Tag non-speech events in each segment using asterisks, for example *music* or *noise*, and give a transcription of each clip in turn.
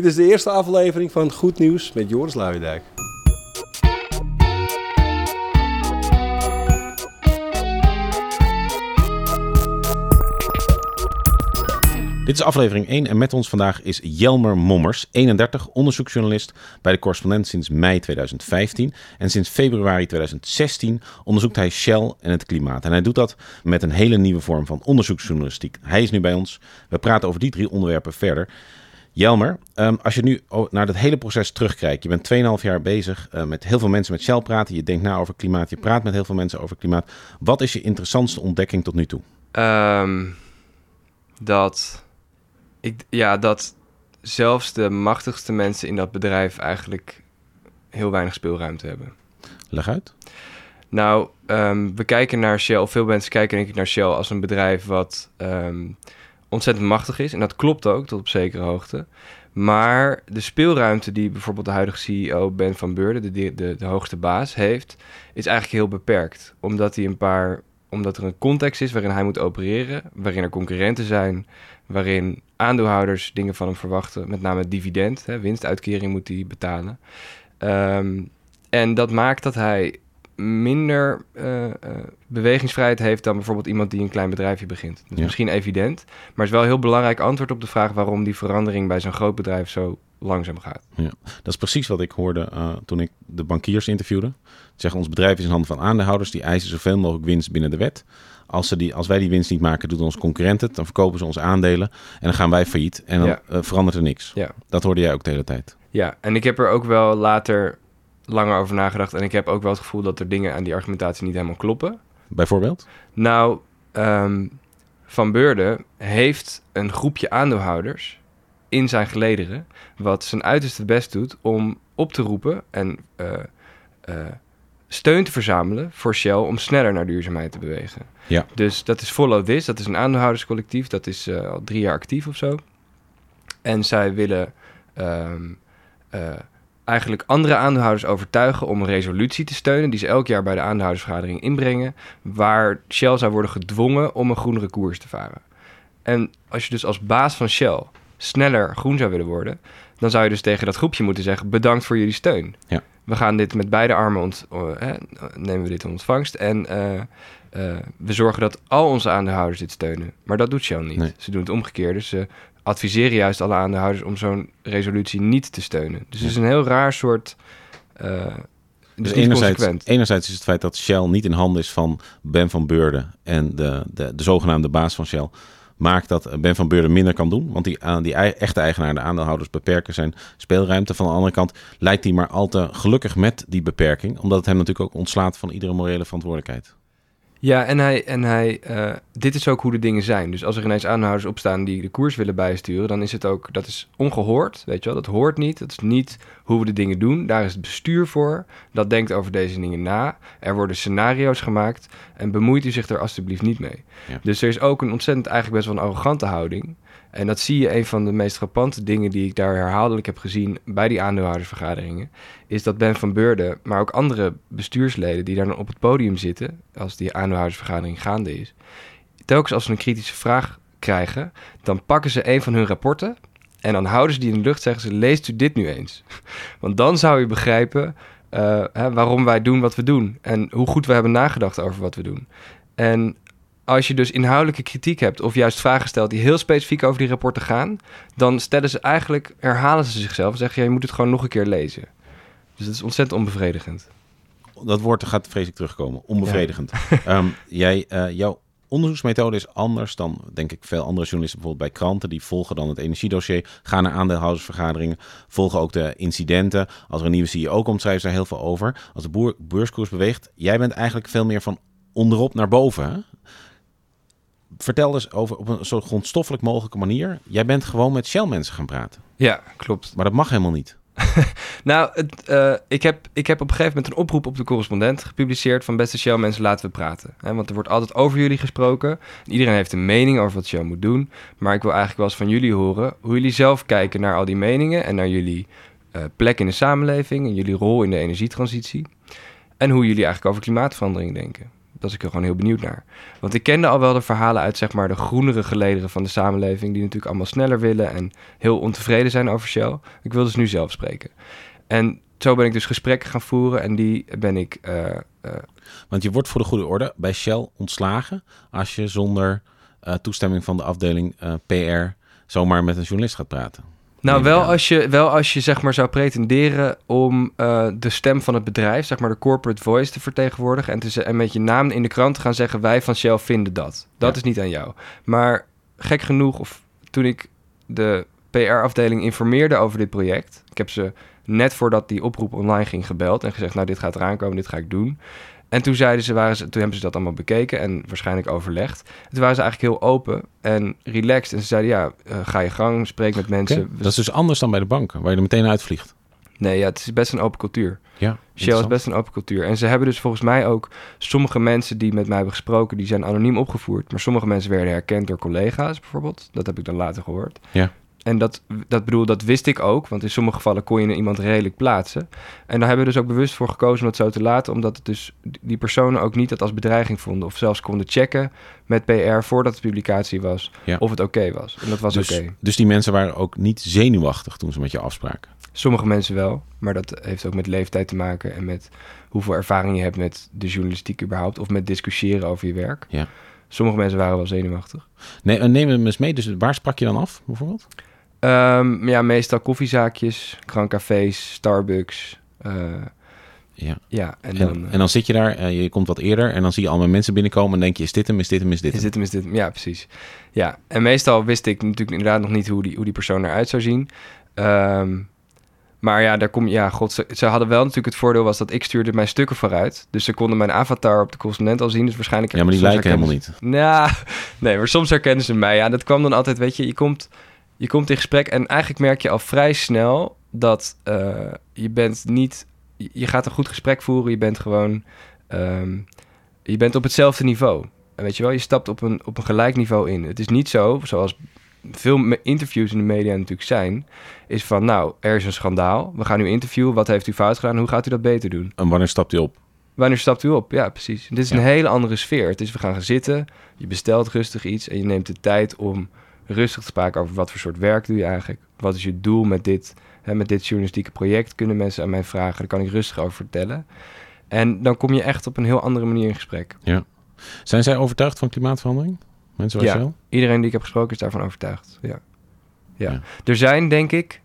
Dit is de eerste aflevering van Goed Nieuws met Joris Luijendijk. Dit is aflevering 1 en met ons vandaag is Jelmer Mommers, 31, onderzoeksjournalist bij de correspondent sinds mei 2015. En sinds februari 2016 onderzoekt hij Shell en het klimaat. En hij doet dat met een hele nieuwe vorm van onderzoeksjournalistiek. Hij is nu bij ons. We praten over die drie onderwerpen verder. Jelmer, um, als je nu naar dat hele proces terugkijkt, je bent 2,5 jaar bezig uh, met heel veel mensen met Shell praten, je denkt na over klimaat, je praat met heel veel mensen over klimaat. Wat is je interessantste ontdekking tot nu toe? Um, dat ik, ja, dat zelfs de machtigste mensen in dat bedrijf eigenlijk heel weinig speelruimte hebben. Leg uit. Nou, um, we kijken naar Shell, veel mensen kijken denk ik naar Shell als een bedrijf wat ontzettend machtig is. En dat klopt ook tot op zekere hoogte. Maar de speelruimte die bijvoorbeeld de huidige CEO Ben van Beurden, de, de, de hoogste baas, heeft, is eigenlijk heel beperkt. Omdat hij een paar omdat er een context is waarin hij moet opereren, waarin er concurrenten zijn, waarin aandeelhouders dingen van hem verwachten, met name dividend, hè, winstuitkering moet hij betalen. Um, en dat maakt dat hij minder uh, uh, bewegingsvrijheid heeft dan bijvoorbeeld iemand die een klein bedrijfje begint. Dat is ja. misschien evident, maar het is wel een heel belangrijk antwoord op de vraag waarom die verandering bij zo'n groot bedrijf zo langzaam gaat. Ja, dat is precies wat ik hoorde uh, toen ik de bankiers interviewde. Zeggen ons bedrijf is in handen van aandeelhouders die eisen zoveel mogelijk winst binnen de wet. Als, ze die, als wij die winst niet maken, doen onze concurrenten het. Dan verkopen ze onze aandelen en dan gaan wij failliet. En dan ja. verandert er niks. Ja. Dat hoorde jij ook de hele tijd. Ja, en ik heb er ook wel later langer over nagedacht. En ik heb ook wel het gevoel dat er dingen aan die argumentatie niet helemaal kloppen. Bijvoorbeeld? Nou, um, Van Beurden heeft een groepje aandeelhouders in zijn gelederen... wat zijn uiterste best doet om op te roepen en uh, uh, steun te verzamelen voor Shell... om sneller naar duurzaamheid te bewegen. Ja. Dus dat is Follow This, dat is een aandeelhouderscollectief. Dat is uh, al drie jaar actief of zo. En zij willen um, eigenlijk andere aandeelhouders overtuigen om een resolutie te steunen... die ze elk jaar bij de aandeelhoudersvergadering inbrengen... waar Shell zou worden gedwongen om een groenere koers te varen. En als je dus als baas van Shell sneller groen zou willen worden... dan zou je dus tegen dat groepje moeten zeggen... bedankt voor jullie steun. Ja. We gaan dit met beide armen ont, uh, nemen we dit in ontvangst... en uh, uh, we zorgen dat al onze aandeelhouders dit steunen. Maar dat doet Shell niet. Nee. Ze doen het omgekeerde. Dus ze adviseren juist alle aandeelhouders om zo'n resolutie niet te steunen. Dus het is een heel raar soort. Uh, dus enerzijds, enerzijds is het feit dat Shell niet in handen is van Ben van Beurden en de, de, de zogenaamde baas van Shell. Maakt dat Ben van Beurden minder kan doen. Want die, die echte eigenaar, de aandeelhouders, beperken zijn speelruimte. Van de andere kant lijkt hij maar al te gelukkig met die beperking. Omdat het hem natuurlijk ook ontslaat van iedere morele verantwoordelijkheid. Ja, en hij, en hij uh, dit is ook hoe de dingen zijn. Dus als er ineens aanhouders opstaan die de koers willen bijsturen, dan is het ook, dat is ongehoord, weet je wel, dat hoort niet. Dat is niet hoe we de dingen doen. Daar is het bestuur voor. Dat denkt over deze dingen na. Er worden scenario's gemaakt en bemoeit u zich er alstublieft niet mee. Ja. Dus er is ook een ontzettend eigenlijk best wel een arrogante houding. En dat zie je, een van de meest frappante dingen die ik daar herhaaldelijk heb gezien bij die aandeelhoudersvergaderingen, is dat Ben van Beurden, maar ook andere bestuursleden die daar dan op het podium zitten, als die aandeelhoudersvergadering gaande is, telkens als ze een kritische vraag krijgen, dan pakken ze een van hun rapporten en dan houden ze die in de lucht, zeggen ze, leest u dit nu eens. *laughs* Want dan zou u begrijpen uh, hè, waarom wij doen wat we doen en hoe goed we hebben nagedacht over wat we doen. En als je dus inhoudelijke kritiek hebt of juist vragen stelt die heel specifiek over die rapporten gaan, dan stellen ze eigenlijk, herhalen ze zichzelf en zeggen ja, je moet het gewoon nog een keer lezen. Dus dat is ontzettend onbevredigend. Dat woord gaat vreselijk terugkomen, onbevredigend. Ja. um, *laughs* jij, uh, jouw onderzoeksmethode is anders dan, denk ik, veel andere journalisten bijvoorbeeld bij kranten. Die volgen dan het energiedossier, gaan naar aandeelhoudersvergaderingen, volgen ook de incidenten. Als er een nieuwe CEO komt, schrijven ze daar heel veel over. Als de boer, beurskoers beweegt, jij bent eigenlijk veel meer van onderop naar boven. Vertel eens over op een zo grondstoffelijk mogelijke manier. Jij bent gewoon met Shell mensen gaan praten. Ja, klopt. Maar dat mag helemaal niet. *laughs* nou, het, uh, ik, heb, ik heb op een gegeven moment een oproep op de correspondent gepubliceerd van beste Shell mensen laten we praten. Want er wordt altijd over jullie gesproken. Iedereen heeft een mening over wat Shell moet doen. Maar ik wil eigenlijk wel eens van jullie horen hoe jullie zelf kijken naar al die meningen en naar jullie uh, plek in de samenleving en jullie rol in de energietransitie. En hoe jullie eigenlijk over klimaatverandering denken. Was ik er gewoon heel benieuwd naar. Want ik kende al wel de verhalen uit zeg maar de groenere gelederen van de samenleving, die natuurlijk allemaal sneller willen en heel ontevreden zijn over Shell. Ik wil dus nu zelf spreken. En zo ben ik dus gesprekken gaan voeren en die ben ik. eh, eh, Want je wordt voor de goede orde bij Shell ontslagen als je zonder eh, toestemming van de afdeling PR zomaar met een journalist gaat praten. Nou, wel als, je, wel als je zeg maar zou pretenderen om eh, de stem van het bedrijf, zeg maar de corporate voice te vertegenwoordigen en, te, en met je naam in de krant te gaan zeggen: wij van Shell vinden dat. Dat Ja. is niet aan jou. Maar gek genoeg, of toen ik de PR-afdeling informeerde over dit project, ik heb ze net voordat die oproep online ging gebeld en gezegd: nou, dit gaat eraan komen, dit ga ik doen. En toen zeiden ze, waren ze, toen hebben ze dat allemaal bekeken en waarschijnlijk overlegd. En toen waren ze eigenlijk heel open en relaxed. En ze zeiden, ja, eh, ga je gang, spreek met mensen. Dat is dus anders dan bij de banken, waar je er meteen uitvliegt. Nee, ja, het is best een open cultuur. Ja, Shell is best een open cultuur. En ze hebben dus volgens mij ook sommige mensen die met mij hebben gesproken, die zijn anoniem opgevoerd. Maar sommige mensen werden herkend door collega's bijvoorbeeld. Dat heb ik dan later gehoord. Ja. En dat, dat bedoel, dat wist ik ook, want in sommige gevallen kon je iemand redelijk plaatsen. En daar hebben we dus ook bewust voor gekozen om het zo te laten, omdat het dus die personen ook niet dat als bedreiging vonden. Of zelfs konden checken met PR voordat de publicatie was, Ja. of het oké was. En dat was dus, oké. dus die mensen waren ook niet zenuwachtig toen ze met je afspraken. Sommige mensen wel, maar dat heeft ook met leeftijd te maken en met hoeveel ervaring je hebt met de journalistiek überhaupt of met discussiëren over je werk. Ja. Sommige mensen waren wel zenuwachtig. Nee, en neem hem eens mee. Dus waar sprak je dan af, bijvoorbeeld? Ehm, ja, meestal koffiezaakjes, krankcafés, Starbucks. eh, Ja. ja, en En, dan eh, en dan zit je daar, eh, je komt wat eerder en dan zie je allemaal mensen binnenkomen en denk je, is dit hem, is dit hem, is dit is hem? dit hem, is dit hem? Ja, precies. Ja, en meestal wist ik natuurlijk inderdaad nog niet hoe die, hoe die persoon eruit zou zien. Ehm, maar ja, daar kom je, ja, god, ze, ze hadden wel natuurlijk het voordeel was dat ik stuurde mijn stukken vooruit. Dus ze konden mijn avatar op de correspondent al zien. Dus waarschijnlijk... Ja, maar die lijken helemaal niet. Nou, *laughs* nee, maar soms herkennen ze mij. Ja, dat kwam dan altijd, weet je, je komt, je komt in gesprek en eigenlijk merk je al vrij snel dat eh, je bent niet, je- gaat een goed gesprek voeren. Je bent gewoon, ehm, je bent op hetzelfde niveau. En weet je wel, je stapt op een, op een gelijk niveau in. Het is niet zo, zoals veel interviews in de media natuurlijk zijn, is van, nou, er is een schandaal. We gaan u interviewen. Wat heeft u fout gedaan? Hoe gaat u dat beter doen? En wanneer stapt hij op? Wanneer stapt u op? Ja, precies. Dit is Ja. een hele andere sfeer. Het is, we gaan gaan zitten, je bestelt rustig iets en je neemt de tijd om rustig te spraken over wat voor soort werk doe je eigenlijk. Wat is je doel met dit, hè, met dit journalistieke project? Kunnen mensen aan mij vragen? Daar kan ik rustig over vertellen. En dan kom je echt op een heel andere manier in gesprek. Zijn zij overtuigd van klimaatverandering? Mensen Ja. Shell? Iedereen die ik heb gesproken is daarvan overtuigd. Ja. Ja. Ja. Er zijn, denk ik,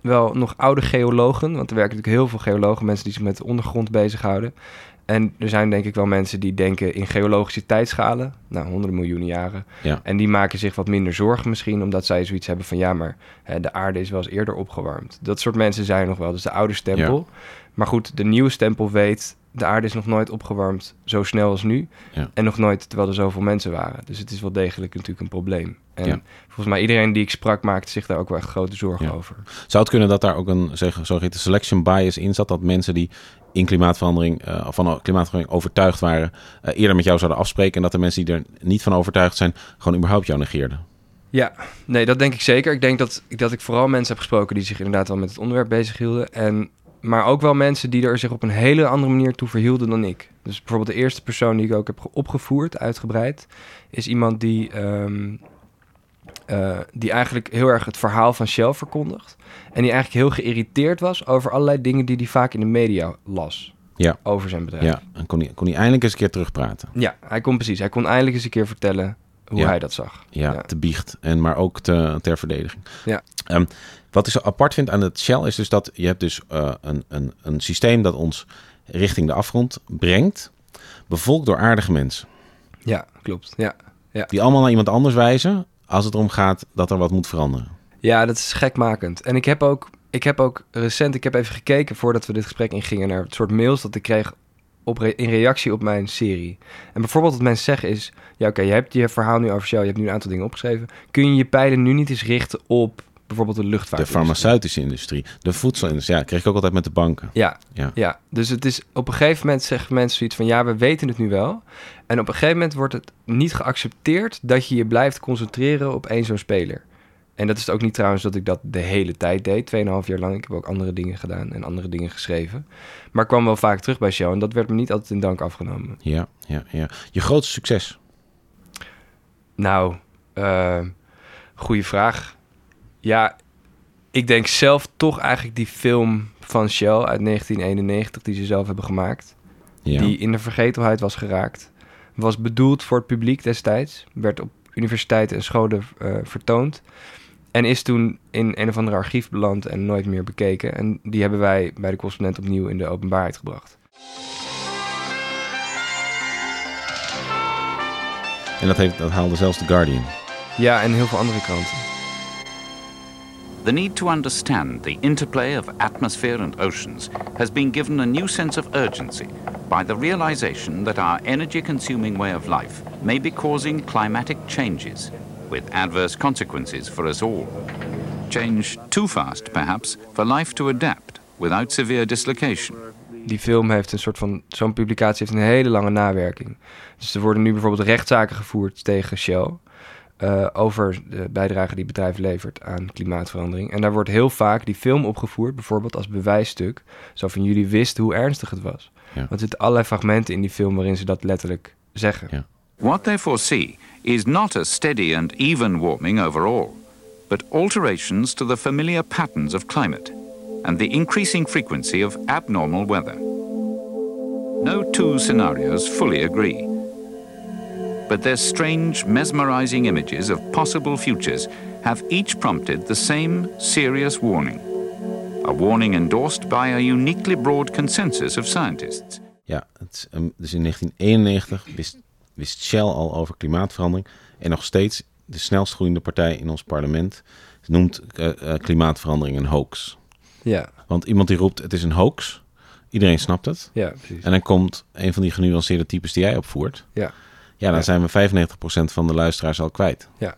wel nog oude geologen. Want er werken natuurlijk heel veel geologen, mensen die zich met de ondergrond bezighouden. En er zijn denk ik wel mensen die denken in geologische tijdschalen. Nou, honderden miljoenen jaren. Ja. En die maken zich wat minder zorgen misschien, omdat zij zoiets hebben van... ja, maar hè, de aarde is wel eens eerder opgewarmd. Dat soort mensen zijn er nog wel. Dus de oude stempel. Maar goed, de nieuwe stempel weet... de aarde is nog nooit opgewarmd zo snel als nu. Ja. En nog nooit terwijl er zoveel mensen waren. Dus het is wel degelijk natuurlijk een probleem. En Ja. volgens mij iedereen die ik sprak maakte zich daar ook wel echt grote zorgen Ja. over. Zou het kunnen dat daar ook een zeg, zogeheten selection bias in zat? Dat mensen die in klimaatverandering, eh, van klimaatverandering overtuigd waren, eh, eerder met jou zouden afspreken. En dat de mensen die er niet van overtuigd zijn, gewoon überhaupt jou negeerden. Ja, nee, dat denk ik zeker. Ik denk dat, dat ik vooral mensen heb gesproken die zich inderdaad wel met het onderwerp bezighielden. En, maar ook wel mensen die er zich op een hele andere manier toe verhielden dan ik. Dus bijvoorbeeld de eerste persoon die ik ook heb ge- opgevoerd, uitgebreid, is iemand die, ehm, eh, die eigenlijk heel erg het verhaal van Shell verkondigt. En die eigenlijk heel geïrriteerd was over allerlei dingen die hij vaak in de media las. Ja. Over zijn bedrijf. Ja, en kon hij, kon hij eindelijk eens een keer terugpraten. Ja, hij kon precies. Hij kon eindelijk eens een keer vertellen hoe Ja. hij dat zag. Ja, Ja. te biecht. En maar ook te, ter verdediging. Ja. Ehm, wat ik zo apart vind aan het Shell is dus dat je hebt dus eh, een, een, een systeem dat ons richting de afgrond brengt. Bevolkt door aardige mensen. Ja, klopt. Ja. Die allemaal naar iemand anders wijzen als het erom gaat dat er wat moet veranderen. Ja, dat is gekmakend. En ik heb ook, ik heb ook recent, ik heb even gekeken voordat we dit gesprek ingingen naar het soort mails dat ik kreeg op in reactie op mijn serie. En bijvoorbeeld wat mensen zeggen is, ja oké, je hebt je verhaal nu over Shell, je hebt nu een aantal dingen opgeschreven. Kun je je pijlen nu niet eens richten op bijvoorbeeld de luchtvaart? De farmaceutische industrie, de voedselindustrie. Ja, kreeg ik ook altijd met de banken. Ja, Ja. ja, dus het is op een gegeven moment zeggen mensen zoiets van ja, we weten het nu wel. En op een gegeven moment wordt het niet geaccepteerd dat je je blijft concentreren op één zo'n speler. en dat is ook niet trouwens dat ik dat de hele tijd deed, 2,5 jaar lang. Ik heb ook andere dingen gedaan en andere dingen geschreven. Maar ik kwam wel vaak terug bij Shell en dat werd me niet altijd in dank afgenomen. Ja, ja, ja. Je grootste succes? Nou, uh, goede vraag. Ja, ik denk zelf toch eigenlijk die film van Shell uit 1991, die ze zelf hebben gemaakt. Ja. Die in de vergetelheid was geraakt. Was bedoeld voor het publiek destijds. Werd op universiteiten en scholen uh, vertoond. En is toen in een of andere archief beland en nooit meer bekeken. En die hebben wij bij de correspondent opnieuw in de openbaarheid gebracht. En dat, heeft, dat haalde zelfs The Guardian. Ja, en heel veel andere kranten. The need to understand the interplay of atmosphere and oceans has been given a new sense of urgency by the realization that our energy consuming way of life may be causing climatic changes with adverse consequences for us all. Change too fast, perhaps, for life to adapt without severe dislocation. Die film heeft een soort van. Zo'n publicatie heeft een hele lange nawerking. Dus er worden nu bijvoorbeeld rechtszaken gevoerd tegen Shell. Uh, over de bijdrage die het bedrijf levert aan klimaatverandering. En daar wordt heel vaak die film opgevoerd, bijvoorbeeld als bewijsstuk. Zo van jullie wisten hoe ernstig het was. Ja. Want er zitten allerlei fragmenten in die film waarin ze dat letterlijk zeggen. Ja. What they foresee is not a steady and even warming overall, but alterations to the familiar patterns of climate and the increasing frequency of abnormal weather. No two scenarios fully agree. But their strange, mesmerizing images of possible futures have each prompted the same serious warning. A warning endorsed by a uniquely broad consensus of scientists. Ja, het, um, dus in 1991 wist wist Shell al over klimaatverandering. En nog steeds de snelst groeiende partij in ons parlement noemt uh, uh, klimaatverandering een hoax. Ja. Want iemand die roept het is een hoax, iedereen snapt het. Ja, precies. En dan komt een van die genuanceerde types die jij opvoert. Ja. Ja, dan zijn we 95% van de luisteraars al kwijt. Ja,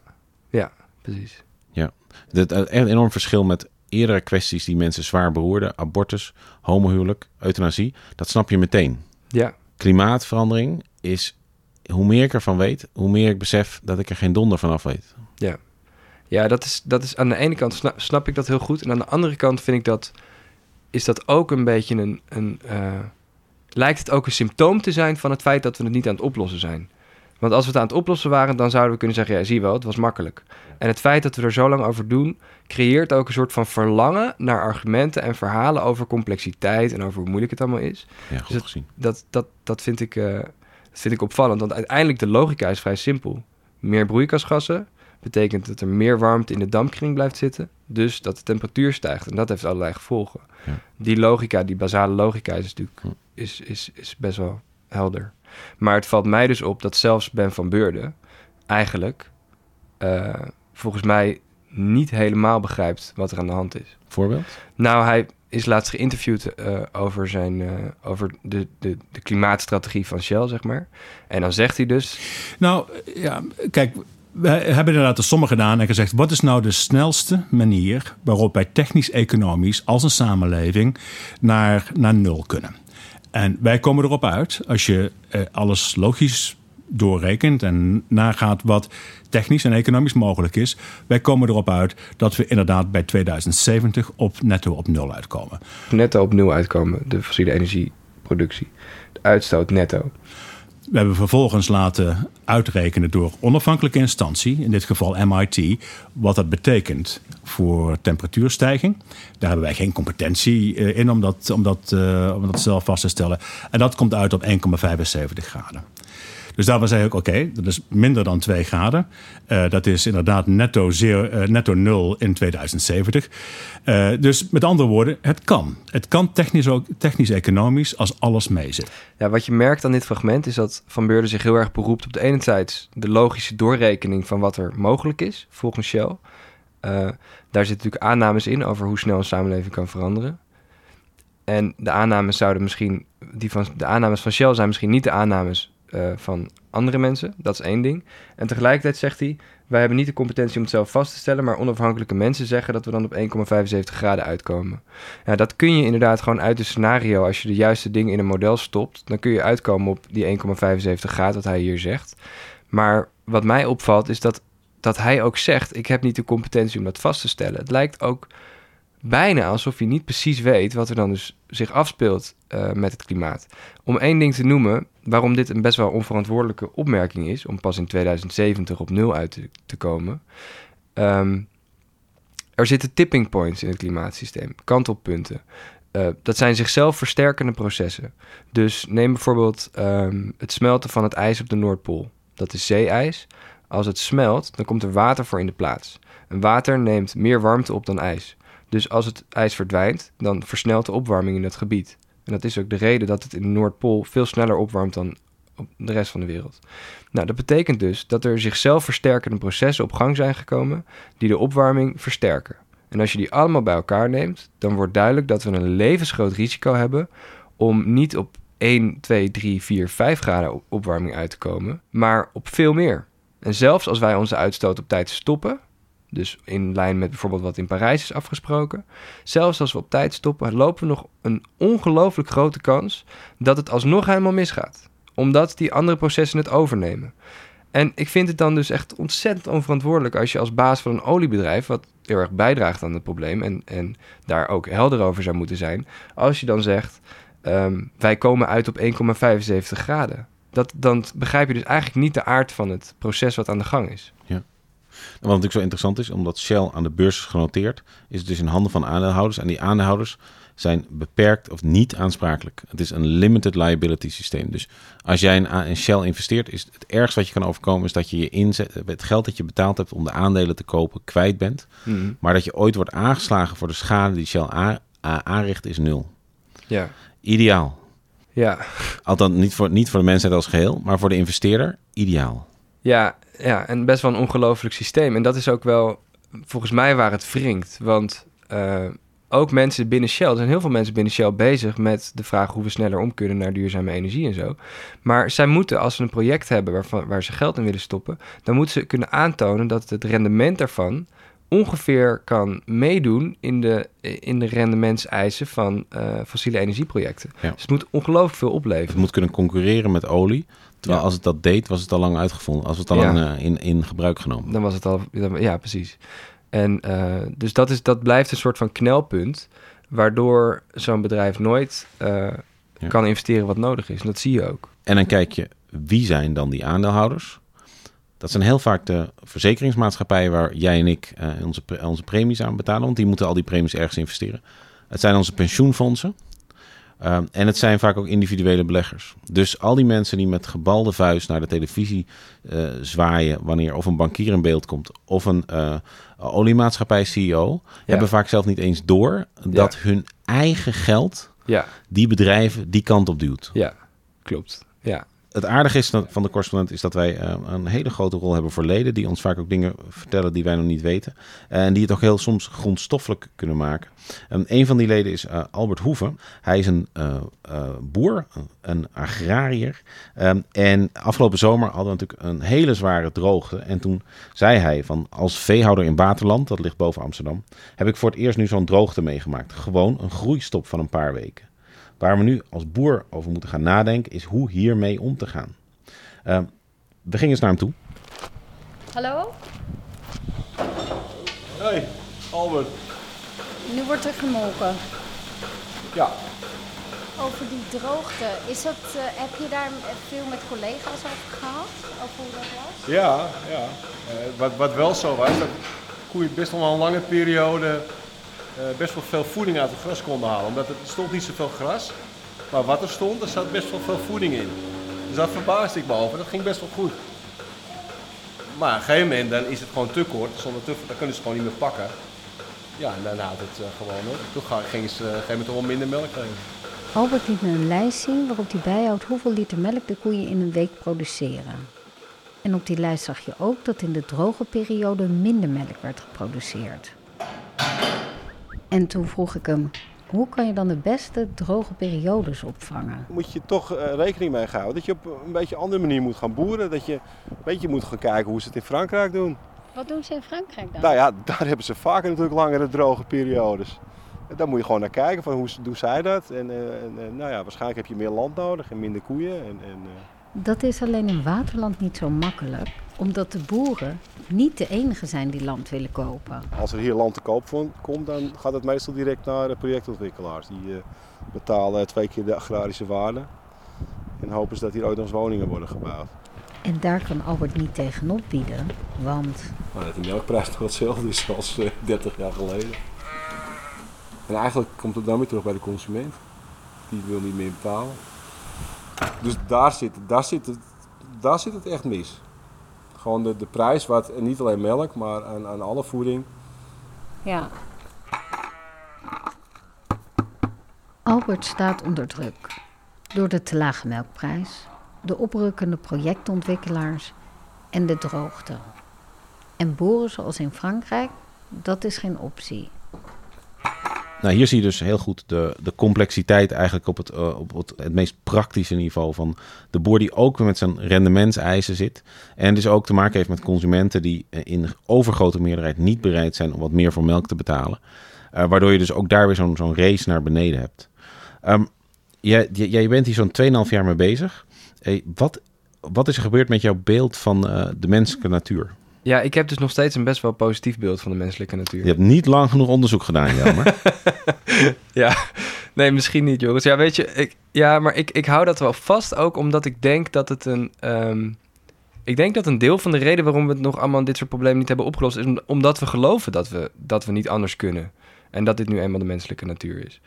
ja, precies. Ja, het een enorm verschil met eerdere kwesties die mensen zwaar beroerden. Abortus, homohuwelijk, euthanasie. Dat snap je meteen. Ja. Klimaatverandering is hoe meer ik ervan weet, hoe meer ik besef dat ik er geen donder van af weet. Ja, ja dat, is, dat is aan de ene kant snap, ik dat heel goed. En aan de andere kant vind ik dat, is dat ook een beetje een, een uh, lijkt het ook een symptoom te zijn van het feit dat we het niet aan het oplossen zijn. Want als we het aan het oplossen waren, dan zouden we kunnen zeggen: ja, zie je wel, het was makkelijk. En het feit dat we er zo lang over doen, creëert ook een soort van verlangen naar argumenten en verhalen over complexiteit en over hoe moeilijk het allemaal is. Ja, goed dus gezien. Dat, dat, dat vind ik. Uh, dat vind ik opvallend, want uiteindelijk de logica is vrij simpel. Meer broeikasgassen betekent dat er meer warmte in de dampkring blijft zitten. Dus dat de temperatuur stijgt. En dat heeft allerlei gevolgen. Ja. Die logica, die basale logica, is natuurlijk is, is, is best wel helder. Maar het valt mij dus op dat zelfs Ben van Beurden eigenlijk uh, volgens mij niet helemaal begrijpt wat er aan de hand is. Voorbeeld? Nou, hij is laatst geïnterviewd uh, over, zijn, uh, over de, de, de klimaatstrategie van Shell, zeg maar. En dan zegt hij dus... Nou, ja, kijk, we hebben inderdaad de sommige gedaan en gezegd... wat is nou de snelste manier waarop wij technisch-economisch als een samenleving naar, naar nul kunnen? En wij komen erop uit, als je uh, alles logisch doorrekent en nagaat wat technisch en economisch mogelijk is. Wij komen erop uit dat we inderdaad bij 2070 op netto op nul uitkomen. Netto op nul uitkomen, de fossiele energieproductie. De uitstoot netto. We hebben vervolgens laten uitrekenen door onafhankelijke instantie, in dit geval MIT, wat dat betekent voor temperatuurstijging. Daar hebben wij geen competentie eh, in om dat, om dat, uh, om dat zelf vast te stellen. En dat komt uit op 1,75 graden. Dus daarvan zei ik, oké, dat is minder dan 2 graden. Uh, dat is inderdaad netto, zero, uh, netto nul in 2070. Uh, eh, dus met andere woorden, het kan. Het kan technisch ook technisch-economisch als alles meezit. Ja, wat je merkt aan dit fragment is dat Van Beurden zich heel erg beroept op de ene de logische doorrekening van wat er mogelijk is volgens Shell. daar zitten natuurlijk aannames in over hoe snel een samenleving kan veranderen. En de aannames zouden misschien, die van, de aannames van Shell zijn misschien niet de aannames uh, van andere mensen. Dat is één ding. En tegelijkertijd zegt hij: Wij hebben niet de competentie om het zelf vast te stellen, maar onafhankelijke mensen zeggen dat we dan op 1,75 graden uitkomen. Ja, dat kun je inderdaad gewoon uit het scenario, als je de juiste dingen in een model stopt, dan kun je uitkomen op die 1,75 graden, wat hij hier zegt. Maar wat mij opvalt is dat dat hij ook zegt: Ik heb niet de competentie om dat vast te stellen. Het lijkt ook bijna alsof hij niet precies weet wat er dan dus zich afspeelt uh, met het klimaat. Om één ding te noemen, waarom dit een best wel onverantwoordelijke opmerking is, om pas in 2070 op nul uit te, komen. Um, er zitten tipping points in het klimaatsysteem, kantelpunten. Uh, dat zijn zichzelf versterkende processen. Dus neem bijvoorbeeld um, het smelten van het ijs op de Noordpool. Dat is zeeijs. Als het smelt, dan komt er water voor in de plaats. En water neemt meer warmte op dan ijs. Dus als het ijs verdwijnt, dan versnelt de opwarming in het gebied. En dat is ook de reden dat het in de Noordpool veel sneller opwarmt dan op de rest van de wereld. Nou, dat betekent dus dat er zichzelf versterkende processen op gang zijn gekomen die de opwarming versterken. En als je die allemaal bij elkaar neemt, dan wordt duidelijk dat we een levensgroot risico hebben om niet op 1, 2, 3, 4, 5 graden opwarming uit te komen, maar op veel meer. En zelfs als wij onze uitstoot op tijd stoppen, dus in lijn met bijvoorbeeld wat in Parijs is afgesproken. Zelfs als we op tijd stoppen, lopen we nog een ongelooflijk grote kans dat het alsnog helemaal misgaat. Omdat die andere processen het overnemen. En ik vind het dan dus echt ontzettend onverantwoordelijk als je als baas van een oliebedrijf, wat heel erg bijdraagt aan het probleem en, en daar ook helder over zou moeten zijn, als je dan zegt: um, wij komen uit op 1,75 graden. Dat, dan begrijp je dus eigenlijk niet de aard van het proces wat aan de gang is. Ja. Wat natuurlijk zo interessant is, omdat Shell aan de beurs is genoteerd, is het dus in handen van aandeelhouders. En die aandeelhouders zijn beperkt of niet aansprakelijk. Het is een limited liability systeem. Dus als jij in Shell investeert, is het ergste wat je kan overkomen, is dat je je inzet, het geld dat je betaald hebt om de aandelen te kopen, kwijt bent. Mhm. Maar dat je ooit wordt aangeslagen voor de schade die Shell aanricht, is nul. Ja. Ideaal. Ja. Althans, niet voor, niet voor de mensheid als geheel, maar voor de investeerder ideaal. Ja, ja, en best wel een ongelooflijk systeem. En dat is ook wel volgens mij waar het wringt. Want uh, ook mensen binnen Shell, er zijn heel veel mensen binnen Shell bezig met de vraag hoe we sneller om kunnen naar duurzame energie en zo. Maar zij moeten, als ze een project hebben waarvan, waar ze geld in willen stoppen, dan moeten ze kunnen aantonen dat het rendement daarvan ongeveer kan meedoen in de, in de rendementseisen van uh, fossiele energieprojecten. Ja. Dus het moet ongelooflijk veel opleveren. Het moet kunnen concurreren met olie. Terwijl als het dat deed, was het al lang uitgevonden. Als het al Ja. lang eh, in, in gebruik genomen. Dan was het al, ja, precies. En eh, dus dat, is, dat blijft een soort van knelpunt, waardoor zo'n bedrijf nooit eh, Ja. kan investeren wat nodig is. En dat zie je ook. En dan kijk je, wie zijn dan die aandeelhouders? Dat zijn heel vaak de verzekeringsmaatschappijen waar jij en ik onze, onze premies aan betalen. Want die moeten al die premies ergens investeren. Het zijn onze pensioenfondsen. Ehm, en het zijn vaak ook individuele beleggers. Dus al die mensen die met gebalde vuist naar de televisie eh, zwaaien wanneer of een bankier in beeld komt of een eh oliemaatschappij-CEO, hebben vaak zelf niet eens door dat hun eigen geld Ja, die bedrijven die kant op duwt. ja, klopt. Ja, Het aardige is van de correspondent is dat wij eh, een hele grote rol hebben voor leden. Die ons vaak ook dingen vertellen die wij nog niet weten. En die het ook heel soms grondstoffelijk kunnen maken. En een van die leden is eh, Albert Hoeven. Hij is een eh, eh, boer, een agrariër. Ehm, en afgelopen zomer hadden we natuurlijk een hele zware droogte. En toen zei hij van als veehouder in Waterland, dat ligt boven Amsterdam, heb ik voor het eerst nu zo'n droogte meegemaakt. Gewoon een groeistop van een paar weken. Waar we nu als boer over moeten gaan nadenken, is hoe hiermee om te gaan. Uh, we gingen eens naar hem toe. Hallo? Hey, Albert. Nu wordt er gemolken. Ja. Over die droogte, is dat, eh, heb je daar veel met collega's over gehad? Over hoe dat was? Ja, ja. Eh, wat, wat wel zo was, dat koeien best wel een lange periode best wel veel voeding uit het gras konden halen. Omdat het stond niet zoveel gras, maar wat er stond, er zat best wel veel voeding in. Dus dat verbaasde ik me over, dat ging best wel goed. Maar op een gegeven moment dan is het gewoon te kort, zonder te, dan kunnen ze gewoon niet meer pakken. Ja, en dan houdt het eh, gewoon op. Toen gingen ze eh, op een gegeven moment wel minder melk geven. Albert liet me een lijst zien waarop hij bijhoudt hoeveel liter melk de koeien in een week produceren. En op die lijst zag je ook dat in de droge periode minder melk werd geproduceerd. En toen vroeg ik hem, hoe kan je dan de beste droge periodes opvangen? moet je toch eh, rekening mee houden. Dat je op een beetje andere manier moet gaan boeren. Dat je een beetje moet gaan kijken hoe ze het in Frankrijk doen. Wat doen ze in Frankrijk dan? Nou ja, *laughs* daar hebben ze vaker natuurlijk langere droge periodes. En Daar moet je gewoon naar kijken van hoe doen zij dat. En, eh, en, eh, nou ja, waarschijnlijk heb je meer land nodig en minder koeien. En, en, eh, Dat is alleen in Waterland niet zo makkelijk. Omdat de boeren niet de enige zijn die land willen kopen. Als er hier land te koop komt, dan gaat het meestal direct naar de projectontwikkelaars. Die eh, betalen twee keer de agrarische waarde. En hopen ze dat hier ooit nog eens woningen worden gebouwd. En daar kan Albert niet tegenop bieden, want Maar dat die melkprijs toch hetzelfde is als eh, 30 jaar geleden. En eigenlijk komt het dan weer terug bij de consument. Die wil niet meer betalen. Dus daar zit, daar zit, het, daar zit het echt mis. Gewoon de, de prijs, wat, en niet alleen melk, maar aan, aan alle voeding. ja. Albert staat onder druk. Door de te lage melkprijs, de oprukkende projectontwikkelaars en de droogte. En boeren zoals in Frankrijk, dat is geen optie. Nou, hier zie je dus heel goed de, de complexiteit eigenlijk op, het, eh, op het, het meest praktische niveau van de boer die ook weer met zijn rendementseisen zit. En dus ook te maken heeft met consumenten die eh, in overgrote meerderheid niet bereid zijn om wat meer voor melk te betalen. Eh, waardoor je dus ook daar weer zo'n zo'n race naar beneden hebt. Ehm, jij, jij bent hier zo'n 2,5 jaar mee bezig. Wat, wat is er gebeurd met jouw beeld van de menselijke natuur? Ja, ik heb dus nog steeds een best wel positief beeld van de menselijke natuur. Je hebt niet lang genoeg onderzoek gedaan, Jelmer. *laughs* Ja, nee, misschien niet, Joris. Ja, weet je, ik, ja, maar ik, ik hou dat wel vast ook omdat ik denk dat het een. ehm, ik denk dat een deel van de reden waarom we het nog allemaal dit soort problemen niet hebben opgelost, is om- omdat we geloven dat we, dat we niet anders kunnen. En dat dit nu eenmaal de menselijke natuur is.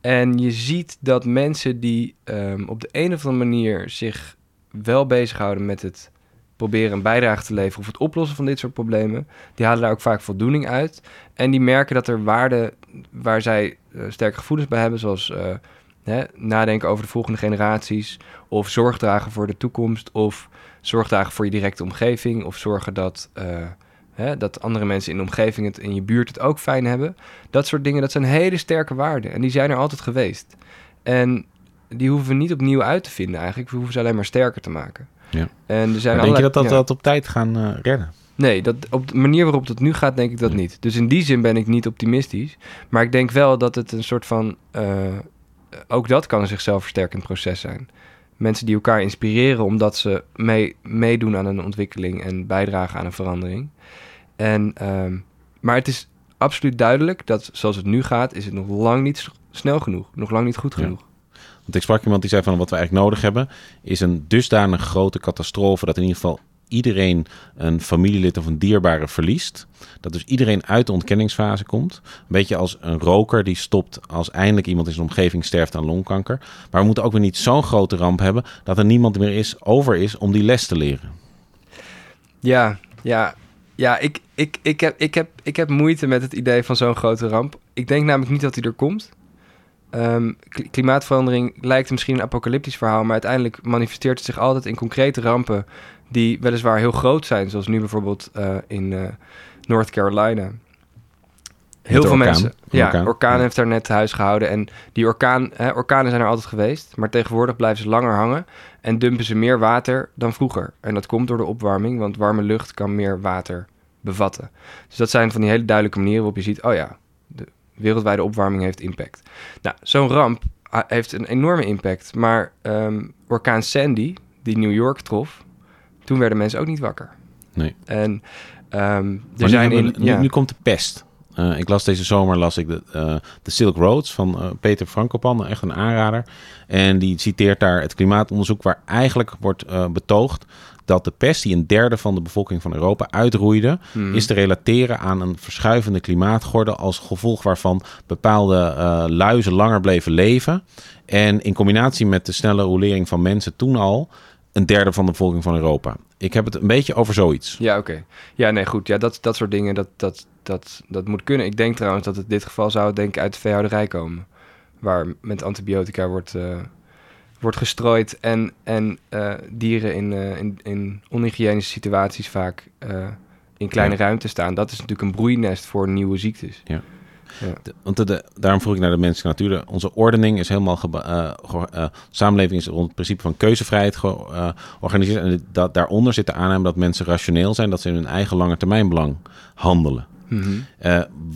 En je ziet dat mensen die ehm, op de een of andere manier zich wel bezighouden met het proberen een bijdrage te leveren of het oplossen van dit soort problemen, die halen daar ook vaak voldoening uit. En die merken dat er waarden waar zij eh, sterke gevoelens bij hebben, zoals eh, hè, nadenken over de volgende generaties, of zorg dragen voor de toekomst, of zorg dragen voor je directe omgeving, of zorgen dat, eh, hè, dat andere mensen in de omgeving het in je buurt het ook fijn hebben. Dat soort dingen, dat zijn hele sterke waarden en die zijn er altijd geweest. En die hoeven we niet opnieuw uit te vinden eigenlijk, we hoeven ze alleen maar sterker te maken. Ja. En er zijn Maar denk je dat dat, ja. dat op tijd gaan eh, redden? Nee, dat, op de manier waarop het nu gaat, denk ik dat niet. Dus in die zin ben ik niet optimistisch. Maar ik denk wel dat het een soort van. eh, ook dat kan een zichzelf versterkend proces zijn. Mensen die elkaar inspireren omdat ze mee, meedoen aan een ontwikkeling en bijdragen aan een verandering. En, ehm, maar het is absoluut duidelijk dat zoals het nu gaat, is het nog lang niet snel genoeg. Nog lang niet goed Ja. Ik sprak iemand die zei van wat we eigenlijk nodig hebben is een dusdanig grote catastrofe dat in ieder geval iedereen een familielid of een dierbare verliest. Dat dus iedereen uit de ontkenningsfase komt. Een beetje als een roker die stopt als eindelijk iemand in zijn omgeving sterft aan longkanker. Maar we moeten ook weer niet zo'n grote ramp hebben dat er niemand meer is, over is om die les te leren. Ja, ja, ja ik, ik, ik, heb, ik, heb, ik heb moeite met het idee van zo'n grote ramp. Ik denk namelijk niet dat hij er komt. Ehm, kli- klimaatverandering lijkt misschien een apocalyptisch verhaal, maar uiteindelijk manifesteert het zich altijd in concrete rampen die weliswaar heel groot zijn, zoals nu bijvoorbeeld eh, in eh, North Carolina. Heel veel orkaan. mensen. Ja, orkaan. orkaan, Ja. heeft daar net huis gehouden. En die orkaan, hè, orkanen zijn er altijd geweest. Maar tegenwoordig blijven ze langer hangen. En dumpen ze meer water dan vroeger. En dat komt door de opwarming, want warme lucht kan meer water bevatten. Dus dat zijn van die hele duidelijke manieren waarop je ziet: oh ja, de wereldwijde opwarming heeft impact. Nou, zo'n ramp ah, heeft een enorme impact. Maar ehm, orkaan Sandy, die New York trof, toen werden mensen ook niet wakker. Nee. En ehm, er nu, zijn in. nu, ja. nu komt de pest. Eh, ik las deze zomer las ik de, eh, de Silk Roads van eh, Peter Frankopan, echt een aanrader. En die citeert daar het klimaatonderzoek waar eigenlijk wordt betoogd dat de pest die een derde van de bevolking van Europa uitroeide, Mhm. is te relateren aan een verschuivende klimaatgordel als gevolg waarvan bepaalde eh, luizen langer bleven leven. En in combinatie met de snelle rolering van mensen toen al een derde van de bevolking van Europa. Ik heb het een beetje over zoiets. Ja, oké. Ja, nee, goed. Ja, dat, dat soort dingen, dat, dat, dat, dat moet kunnen. Ik denk trouwens dat het in dit geval zou denk ik uit de veehouderij komen. Waar met antibiotica wordt, eh, wordt gestrooid en, en eh, dieren in, eh, in, in onhygiënische situaties vaak eh, in kleine Ja. ruimte staan. Dat is natuurlijk een broeinest voor nieuwe ziektes. De- want de, de- daarom vroeg ik naar de menselijke natuur. Onze ordening is helemaal... ge- samenleving is rond het principe van keuzevrijheid ge- georganiseerd. En dat, daaronder zit de aanname dat mensen rationeel zijn. Dat ze in hun eigen lange termijnbelang handelen. Mhm.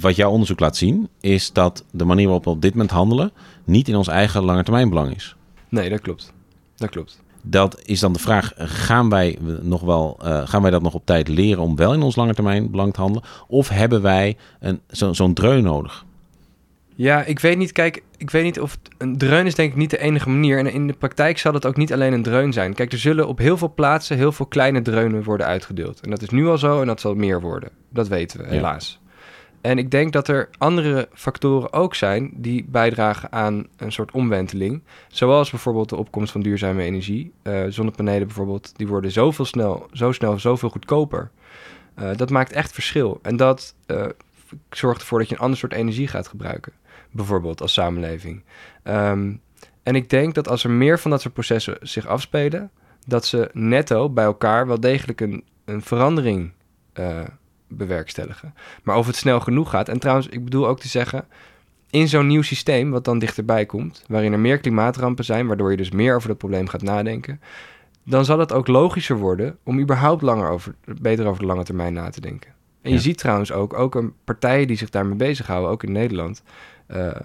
Wat jouw onderzoek laat zien... is dat de manier waarop we op dit moment handelen... niet in ons eigen lange termijnbelang is. Nee, dat klopt. Dat klopt. dat is dan de vraag: gaan wij, nog wel, uh, gaan wij dat nog op tijd leren om wel in ons lange termijn belang te handelen? Of hebben wij zo, zo'n dreun nodig? Ja, ik weet niet. Kijk, ik weet niet of een dreun is denk ik niet de enige manier. En in de praktijk zal het ook niet alleen een dreun zijn. Kijk, er zullen op heel veel plaatsen heel veel kleine dreunen worden uitgedeeld. En dat is nu al zo en dat zal meer worden. Dat weten we, helaas. En ik denk dat er andere factoren ook zijn die bijdragen aan een soort omwenteling. Zoals bijvoorbeeld de opkomst van duurzame energie. Uh, zonnepanelen bijvoorbeeld, die worden zoveel snel, zo snel zoveel goedkoper. Uh, dat maakt echt verschil. En dat uh, zorgt ervoor dat je een ander soort energie gaat gebruiken bijvoorbeeld als samenleving. Ehm, en ik denk dat als er meer van dat soort processen zich afspelen, dat ze netto bij elkaar wel degelijk een, een verandering bewerkstelligen. Maar of het snel genoeg gaat. En trouwens, ik bedoel ook te zeggen. In zo'n nieuw systeem, wat dan dichterbij komt, waarin er meer klimaatrampen zijn, waardoor je dus meer over het probleem gaat nadenken, dan zal het ook logischer worden om überhaupt langer over, beter over de lange termijn na te denken. En je ziet trouwens ook, ook een partijen die zich daarmee bezighouden, ook in Nederland, uh,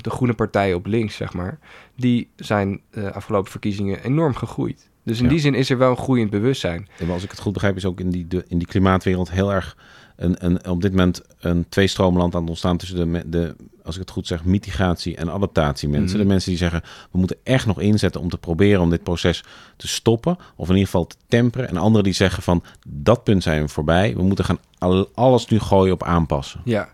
de groene partijen op links, zeg maar, die zijn de uh, afgelopen verkiezingen enorm gegroeid. Dus in die zin is er wel een groeiend bewustzijn. Ja, als ik het goed begrijp, is ook in die, de, in die klimaatwereld heel erg een, een, op dit moment een tweestromenland aan het ontstaan tussen de, de, als ik het goed zeg, mitigatie en adaptatie mensen. Mhm. De mensen die zeggen, we moeten echt nog inzetten om te proberen om dit proces te stoppen, of in ieder geval te temperen. En anderen die zeggen van, dat punt zijn we voorbij, we moeten gaan alles nu gooien op aanpassen. Ja,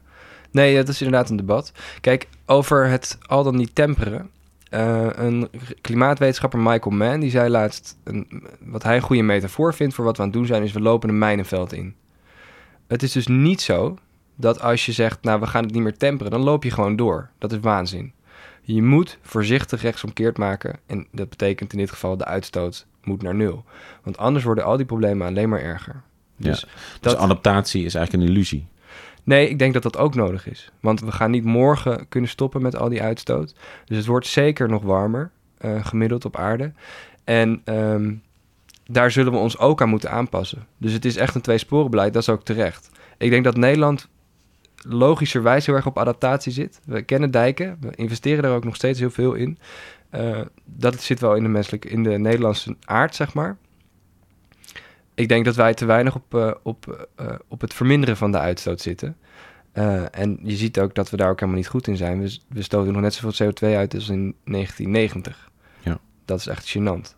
Nee, dat is inderdaad een debat. Kijk, over het al dan niet temperen. Uh, een klimaatwetenschapper, Michael Mann, die zei laatst... Een, wat hij een goede metafoor vindt voor wat we aan het doen zijn... is we lopen een mijnenveld in. Het is dus niet zo dat als je zegt... nou, we gaan het niet meer temperen, dan loop je gewoon door. Dat is waanzin. Je moet voorzichtig rechtsomkeerd maken. En dat betekent in dit geval de uitstoot moet naar nul. Want anders worden al die problemen alleen maar erger. Dus, dus adaptatie is eigenlijk een illusie. Nee, ik denk dat dat ook nodig is. Want we gaan niet morgen kunnen stoppen met al die uitstoot. Dus het wordt zeker nog warmer, uh, gemiddeld op aarde. En um, daar zullen we ons ook aan moeten aanpassen. Dus het is echt een tweesporenbeleid, dat is ook terecht. Ik denk dat Nederland logischerwijs heel erg op adaptatie zit. We kennen dijken, we investeren daar ook nog steeds heel veel in. Uh, dat zit wel in de menselijke, in de Nederlandse aard, zeg maar ik denk dat wij te weinig op, uh, op, uh, op het verminderen van de uitstoot zitten. Uh, en je ziet ook dat we daar ook helemaal niet goed in zijn. We, we stoten nog net zoveel CO2 uit als in 1990. Ja. Dat is echt gênant.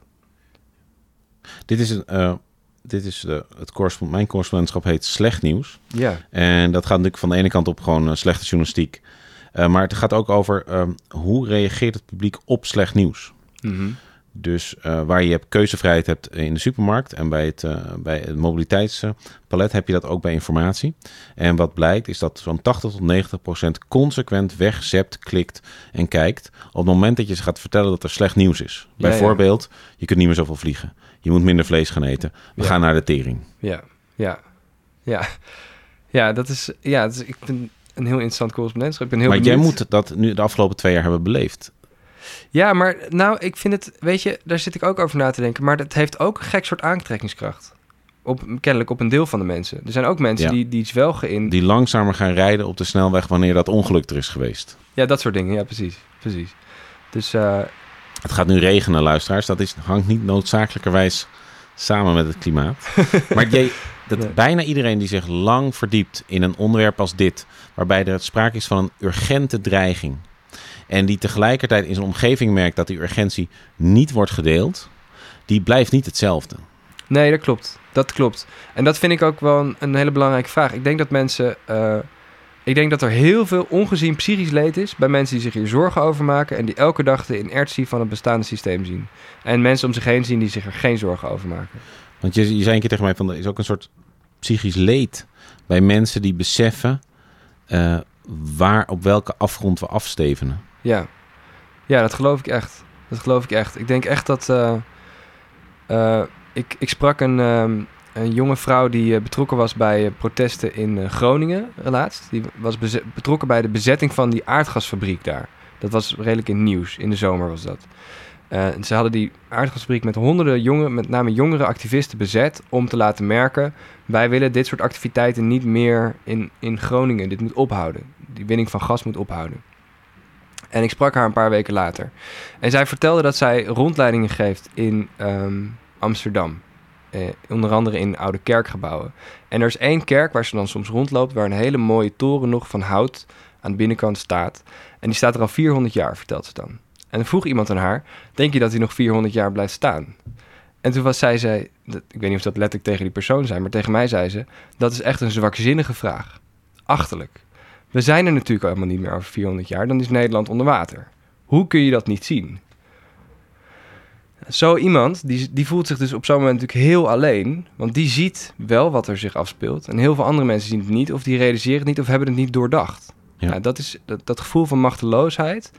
Dit is, een, dit is de, het correspond, mijn correspondentschap heet Slecht Nieuws. Ja. En dat gaat natuurlijk van de ene kant op gewoon slechte journalistiek. maar het gaat ook over hoe reageert het publiek op slecht nieuws. Mm dus uh, waar je hebt keuzevrijheid hebt in de supermarkt en bij het, uh, bij het mobiliteitspalet heb je dat ook bij informatie. En wat blijkt is dat zo'n 80 tot 90 procent consequent wegzept, klikt en kijkt op het moment dat je ze gaat vertellen dat er slecht nieuws is. Ja, Bijvoorbeeld, ja. je kunt niet meer zoveel vliegen. Je moet minder vlees gaan eten. We ja. gaan naar de tering. Ja, ja, ja. Ja, dat is, ja, dat is, ik vind een heel interessant correspondentschap. Ik ben heel maar benieuwd. jij moet dat nu de afgelopen twee jaar hebben beleefd. Ja, maar nou, ik vind het, weet je, daar zit ik ook over na te denken. Maar dat heeft ook een gek soort aantrekkingskracht. Op, kennelijk op een deel van de mensen. Er zijn ook mensen die, die zwelgen in. Die langzamer gaan rijden op de snelweg wanneer dat ongeluk er is geweest. Ja, dat soort dingen. Ja, precies. precies. Dus. Uh... Het gaat nu regenen, luisteraars. Dat is, hangt niet noodzakelijkerwijs samen met het klimaat. *laughs* maar jij, dat nee. bijna iedereen die zich lang verdiept in een onderwerp als dit, waarbij er sprake is van een urgente dreiging, en die tegelijkertijd in zijn omgeving merkt dat die urgentie niet wordt gedeeld, die blijft niet hetzelfde. Nee, dat klopt. Dat klopt. En dat vind ik ook wel een, een hele belangrijke vraag. Ik denk dat mensen. Uh, ik denk dat er heel veel ongezien psychisch leed is bij mensen die zich hier zorgen over maken en die elke dag de inertie van het bestaande systeem zien. En mensen om zich heen zien die zich er geen zorgen over maken. Want je, je zei een keer tegen mij van er is ook een soort psychisch leed bij mensen die beseffen uh, waar op welke afgrond we afstevenen. Ja. ja, dat geloof ik echt. Dat geloof ik echt. Ik denk echt dat. Uh, uh, ik, ik sprak een, um, een jonge vrouw die uh, betrokken was bij protesten in Groningen laatst. Die was betrokken bij de bezetting van die aardgasfabriek daar. Dat was redelijk in nieuws. In de zomer was dat. ze hadden die aardgasfabriek met honderden jonge, met name jongere activisten bezet om te laten merken: wij willen dit soort activiteiten niet meer in, in Groningen. Dit moet ophouden. Die winning van gas moet ophouden. En ik sprak haar een paar weken later. En zij vertelde dat zij rondleidingen geeft in ehm, Amsterdam. Eh, onder andere in oude kerkgebouwen. En er is één kerk waar ze dan soms rondloopt, waar een hele mooie toren nog van hout aan de binnenkant staat. En die staat er al 400 jaar, vertelt ze dan. En vroeg iemand aan haar: Denk je dat hij nog 400 jaar blijft staan? En toen was zij, zei, ik weet niet of dat letterlijk tegen die persoon zei, maar tegen mij zei ze: Dat is echt een zwakzinnige vraag. Achterlijk. We zijn er natuurlijk helemaal niet meer over 400 jaar, dan is Nederland onder water. Hoe kun je dat niet zien? Zo iemand, die, die voelt zich dus op zo'n moment natuurlijk heel alleen. Want die ziet wel wat er zich afspeelt. En heel veel andere mensen zien het niet, of die realiseren het niet, of hebben het niet doordacht. Ja. Nou, dat, is, dat, dat, gevoel van machteloosheid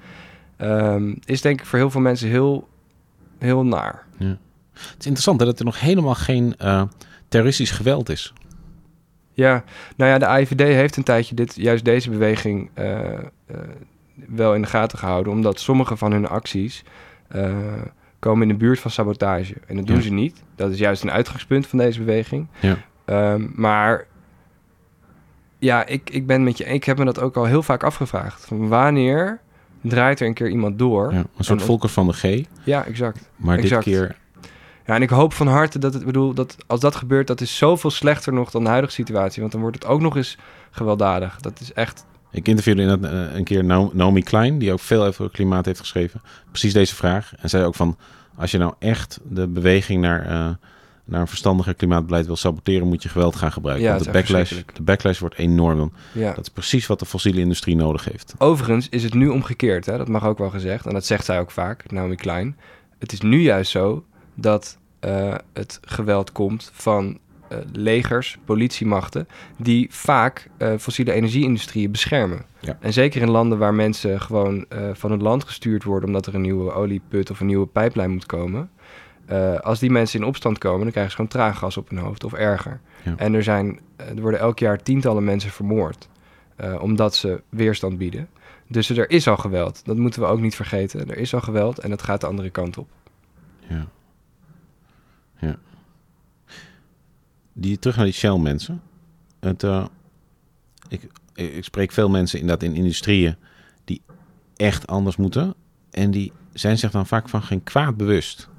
um, is denk ik voor heel veel mensen heel, heel naar. Ja. Het is interessant hè, dat er nog helemaal geen uh, terroristisch geweld is. Ja, nou ja, de AIVD heeft een tijdje dit, juist deze beweging uh, uh, wel in de gaten gehouden, omdat sommige van hun acties komen in de buurt van sabotage. En dat doen ze niet. Dat is juist een uitgangspunt van deze beweging. Ja. Um, maar ja, ik, ik ben met je. Ik heb me dat ook al heel vaak afgevraagd. Van wanneer draait er een keer iemand door? Ja, een soort Volkers van de G. Ja, exact. Maar exact. dit keer. Ja, en ik hoop van harte dat het, bedoel, dat als dat gebeurt, dat is zoveel slechter nog dan de huidige situatie. Want dan wordt het ook nog eens gewelddadig. Dat is echt. Ik interviewde in uh, een keer Naomi Klein, die ook veel over klimaat heeft geschreven. Precies deze vraag. En zei ook van, als je nou echt de beweging naar, uh, naar een verstandiger klimaatbeleid wil saboteren, moet je geweld gaan gebruiken. Ja, Want de backlash, de backlash wordt enorm. Dan. Ja. Dat is precies wat de fossiele industrie nodig heeft. Overigens is het nu omgekeerd, hè? dat mag ook wel gezegd. En dat zegt zij ook vaak, Naomi Klein. Het is nu juist zo dat uh, het geweld komt van uh, legers, politiemachten, die vaak uh, fossiele energieindustrieën beschermen. Ja. En zeker in landen waar mensen gewoon van het land gestuurd worden omdat er een nieuwe olieput of een nieuwe pijplijn moet komen. als die mensen in opstand komen, dan krijgen ze gewoon traangas op hun hoofd of erger. Ja. En er, zijn, er worden elk jaar tientallen mensen vermoord omdat ze weerstand bieden. Dus er is al geweld. Dat moeten we ook niet vergeten. Er is al geweld en dat gaat de andere kant op. Ja. Ja. Die, terug naar die Shell-mensen. Het, uh, ik, ik spreek veel mensen inderdaad in industrieën die echt anders moeten. En die zijn zich dan vaak van geen kwaad bewust.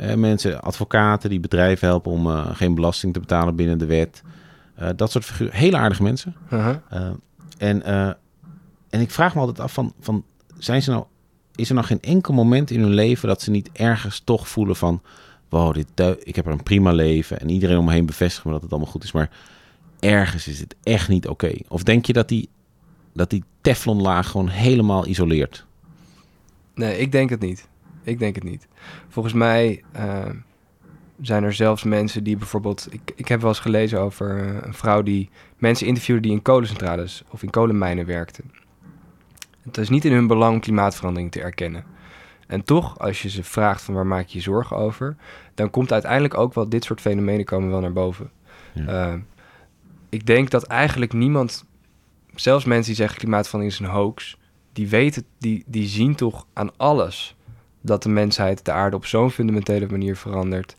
Uh, mensen, advocaten die bedrijven helpen om uh, geen belasting te betalen binnen de wet. Uh, dat soort figuren. Hele aardige mensen. -huh. en, en ik vraag me altijd af van, van zijn ze nou, is er nog geen enkel moment in hun leven dat ze niet ergens toch voelen van wow, dit, ik heb er een prima leven en iedereen om me heen bevestigt me dat het allemaal goed is, maar ergens is het echt niet oké. Of denk je dat die, dat die teflonlaag gewoon helemaal isoleert? Nee, ik denk het niet. Ik denk het niet. Volgens mij uh, zijn er zelfs mensen die bijvoorbeeld... Ik, ik heb wel eens gelezen over uh, een vrouw die mensen interviewde die in kolencentrales of in kolenmijnen werkten. Het is niet in hun belang om klimaatverandering te erkennen. En toch, als je ze vraagt van waar maak je je zorgen over, dan komt uiteindelijk ook wel dit soort fenomenen komen wel naar boven. Ja. Uh, ik denk dat eigenlijk niemand, zelfs mensen die zeggen klimaatverandering is een hoax, die weten, die, die zien toch aan alles dat de mensheid de aarde op zo'n fundamentele manier verandert,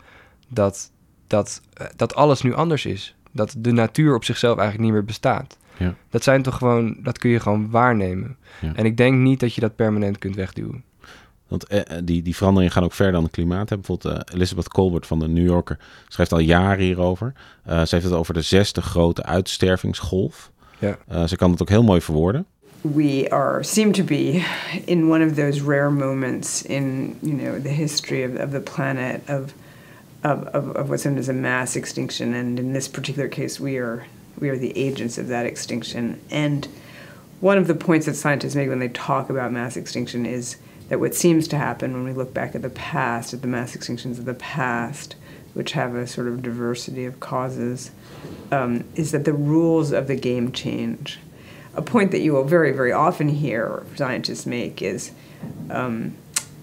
dat, dat, dat alles nu anders is. Dat de natuur op zichzelf eigenlijk niet meer bestaat. Ja. Dat zijn toch gewoon, dat kun je gewoon waarnemen. Ja. En ik denk niet dat je dat permanent kunt wegduwen. Want eh, die, die veranderingen gaan ook verder dan het klimaat. Hè. Bijvoorbeeld uh, Elizabeth Colbert van de New Yorker schrijft al jaren hierover. Uh, ze heeft het over de zesde grote uitstervingsgolf. Ja. ze kan het ook heel mooi verwoorden. We are seem to be in one of those rare moments in you know the history of, of the planet of, of, of, of what's known as a mass extinction, and in this particular case, we are we are the agents of that extinction. And one of the points that scientists make when they talk about mass extinction is that what seems to happen when we look back at the past, at the mass extinctions of the past, which have a sort of diversity of causes, um, is that the rules of the game change. A point that you will very, very often hear scientists make is, um,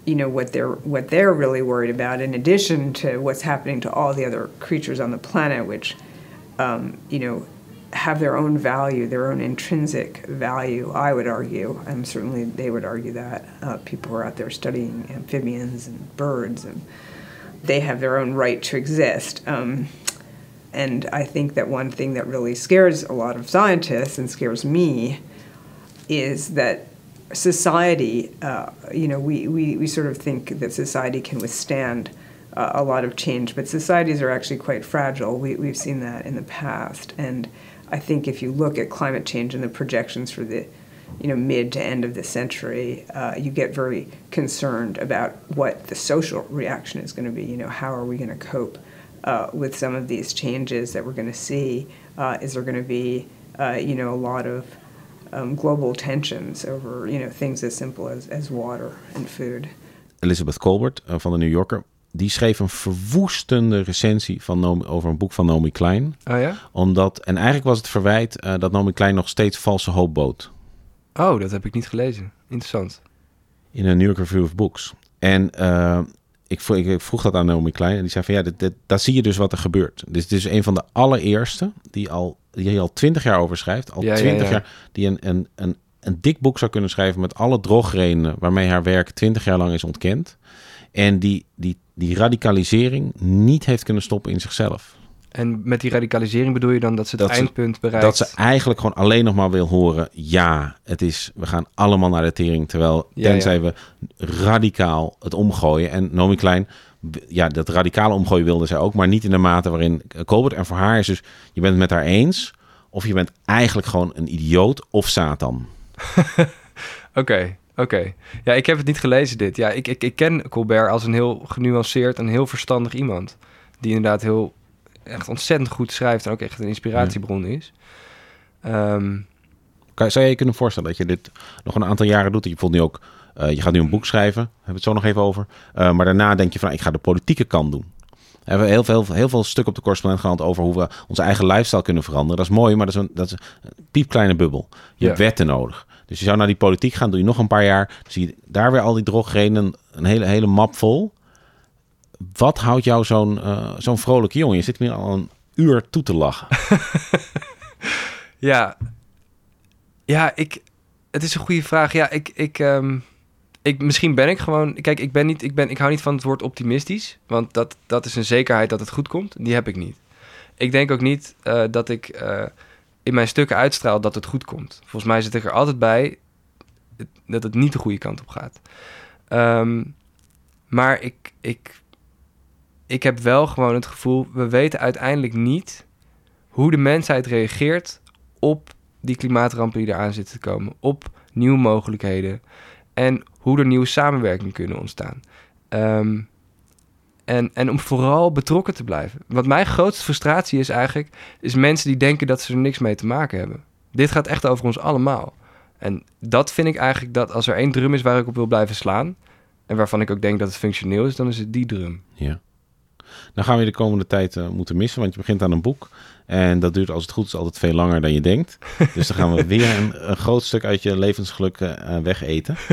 you know, what they're what they're really worried about, in addition to what's happening to all the other creatures on the planet, which, um, you know, have their own value, their own intrinsic value, I would argue, and certainly they would argue that. Uh, people are out there studying amphibians and birds, and they have their own right to exist. Um, and I think that one thing that really scares a lot of scientists and scares me is that society, uh, you know, we, we, we sort of think that society can withstand uh, a lot of change, but societies are actually quite fragile. We, we've seen that in the past. And I think if you look at climate change and the projections for the you know, mid to end of the century, uh, you get very concerned about what the social reaction is going to be. You know, how are we going to cope uh, with some of these changes that we're going to see? Uh, is there going to be, uh, you know, a lot of um, global tensions over, you know, things as simple as, as water and food? Elizabeth Colbert uh, van de New Yorker, die schreef een verwoestende recensie van over een boek van Naomi Klein. Oh ja? Omdat, en eigenlijk was het verwijt uh, dat Naomi Klein nog steeds valse hoop bood. Oh, dat heb ik niet gelezen. Interessant. In een New York Review of Books. En uh, ik, vroeg, ik, vroeg dat aan Naomi Klein en die zei van ja, dit, dit, daar zie je dus wat er gebeurt. Dus het is een van de allereerste die al, die al twintig jaar over schrijft. Al twintig ja, ja, ja. jaar die een, een, een, een dik boek zou kunnen schrijven met alle drogredenen waarmee haar werk twintig jaar lang is ontkend. En die, die, die radicalisering niet heeft kunnen stoppen in zichzelf. En met die radicalisering bedoel je dan dat ze het dat eindpunt bereikt? Dat ze eigenlijk gewoon alleen nog maar wil horen... ja, het is, we gaan allemaal naar de tering. Terwijl, Ja, tenzij ja. we radicaal het omgooien. En Nomi Klein, ja, dat radicale omgooien wilde zij ook... maar niet in de mate waarin Colbert... en voor haar is dus, je bent het met haar eens... of je bent eigenlijk gewoon een idioot of Satan. *laughs* Oké, oké. Ja, ik heb het niet gelezen dit. Ja, ik, ik, ik ken Colbert als een heel genuanceerd en heel verstandig iemand. Die inderdaad heel, echt ontzettend goed schrijft en ook echt een inspiratiebron is. Ehm, Kan, zou je je kunnen voorstellen dat je dit nog een aantal jaren doet? Je voelt nu ook, eh, je gaat nu een boek schrijven, daar hebben we het zo nog even over. Eh, maar daarna denk je van, ik ga de politieke kant doen. We hebben heel veel, heel veel stuk op de correspondent gehad over hoe we onze eigen lifestyle kunnen veranderen. Dat is mooi, maar dat is een, dat is een piepkleine bubbel. Je Ja. hebt wetten nodig. Dus je zou naar die politiek gaan, doe je nog een paar jaar. Zie je daar weer al die drogreden, een hele, hele map vol. Wat houdt jou zo'n eh, zo'n vrolijke jongen? Je zit meer al een uur toe te lachen. *laughs* ja, ja, ik, het is een goede vraag. Ja, ik, ik, ehm, ik, misschien ben ik gewoon. Kijk, ik ben niet, ik ben, ik hou niet van het woord optimistisch, want dat, dat is een zekerheid dat het goed komt. Die heb ik niet. Ik denk ook niet eh, dat ik eh, in mijn stukken uitstraal dat het goed komt. Volgens mij zit ik er altijd bij dat het niet de goede kant op gaat. Ehm, maar ik, ik, ik heb wel gewoon het gevoel, we weten uiteindelijk niet hoe de mensheid reageert op die klimaatrampen die eraan zitten te komen, op nieuwe mogelijkheden en hoe er nieuwe samenwerkingen kunnen ontstaan. Ehm, en, en om vooral betrokken te blijven. Wat mijn grootste frustratie is eigenlijk, is mensen die denken dat ze er niks mee te maken hebben. Dit gaat echt over ons allemaal. En dat vind ik eigenlijk dat als er één drum is waar ik op wil blijven slaan, en waarvan ik ook denk dat het functioneel is, dan is het die drum. Ja. Dan gaan we je de komende tijd eh, moeten missen, want je begint aan een boek. En dat duurt als het goed is altijd veel langer dan je denkt. *laughs* Dus dan gaan we weer een, een groot stuk uit je levensgeluk eh, wegeten. *laughs*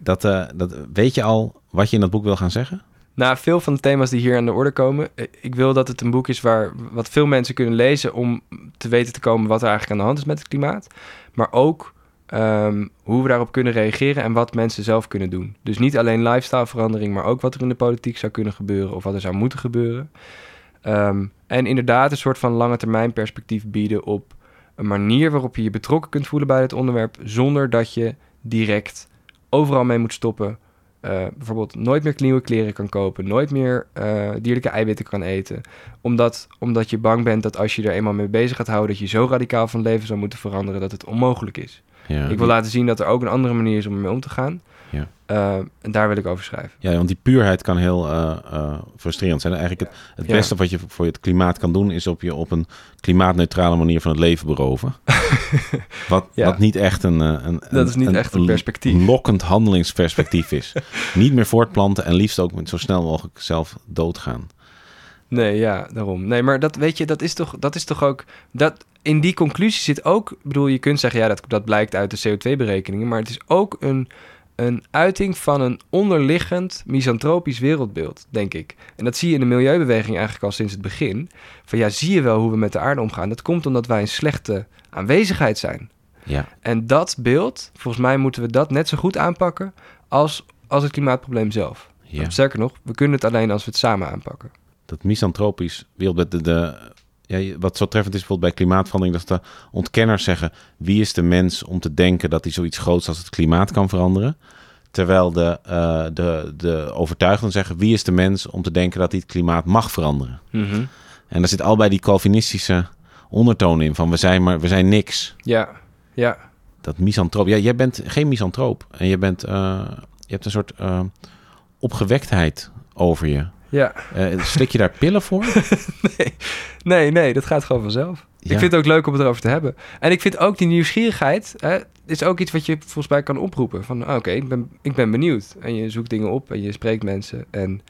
Dat, eh, dat, weet je al wat je in dat boek wil gaan zeggen? Nou, veel van de thema's die hier aan de orde komen. eh, Ik wil dat het een boek is waar wat veel mensen kunnen lezen om te weten te komen wat er eigenlijk aan de hand is met het klimaat. Maar ook ehm, hoe we daarop kunnen reageren en wat mensen zelf kunnen doen. Dus niet alleen lifestyleverandering, maar ook wat er in de politiek zou kunnen gebeuren of wat er zou moeten gebeuren. Ehm, en inderdaad een soort van lange termijn perspectief bieden op een manier waarop je je betrokken kunt voelen bij dit onderwerp, zonder dat je direct overal mee moet stoppen. Eh, bijvoorbeeld nooit meer nieuwe kleren kan kopen, nooit meer eh, dierlijke eiwitten kan eten. Omdat, omdat je bang bent dat als je er eenmaal mee bezig gaat houden, dat je zo radicaal van leven zou moeten veranderen dat het onmogelijk is. Ja, Ik wil laten zien dat er ook een andere manier is om ermee om te gaan. Ja. Eh, en daar wil ik over schrijven. Ja, want die puurheid kan heel eh, eh, frustrerend zijn. Eigenlijk het, het Ja. beste wat je voor het klimaat kan doen... is op je op een klimaatneutrale manier van het leven beroven. *laughs* wat, Ja. wat niet echt een... een Dat is niet echt een perspectief. lokkend handelingsperspectief is. *laughs* niet meer voortplanten en liefst ook met zo snel mogelijk zelf doodgaan. Nee, ja, daarom. Nee, maar dat weet je, dat is toch, dat is toch ook. Dat, in die conclusie zit ook. Ik bedoel, je kunt zeggen, ja, dat, dat blijkt uit de CO2-berekeningen. Maar het is ook een, een uiting van een onderliggend misantropisch wereldbeeld, denk ik. En dat zie je in de milieubeweging eigenlijk al sinds het begin. Van ja, zie je wel hoe we met de aarde omgaan? Dat komt omdat wij een slechte aanwezigheid zijn. Ja, En dat beeld, volgens mij moeten we dat net zo goed aanpakken als, als het klimaatprobleem zelf. ja. Sterker nog, we kunnen het alleen als we het samen aanpakken. dat misantropisch wereldbeeld... De, de, ja, wat zo treffend is bijvoorbeeld bij klimaatverandering, dat de ontkenners zeggen: wie is de mens om te denken dat hij zoiets groots als het klimaat kan veranderen? Terwijl de, uh, de, de overtuigenden zeggen: wie is de mens om te denken dat hij het klimaat mag veranderen? Mhm. En daar zit al bij die Calvinistische ondertoon in van we zijn maar we zijn niks. Ja, ja. Dat misantroop. Ja, jij bent geen misantroop en je bent uh, je hebt een soort uh, opgewektheid over je. Ja. Uh, slik je daar pillen voor? *laughs* nee. nee, nee, dat gaat gewoon vanzelf. Ja. Ik vind het ook leuk om het erover te hebben. En ik vind ook die nieuwsgierigheid hè, is ook iets wat je volgens mij kan oproepen. Van oké, okay, ik, ben, ik ben benieuwd. En je zoekt dingen op en je spreekt mensen. En,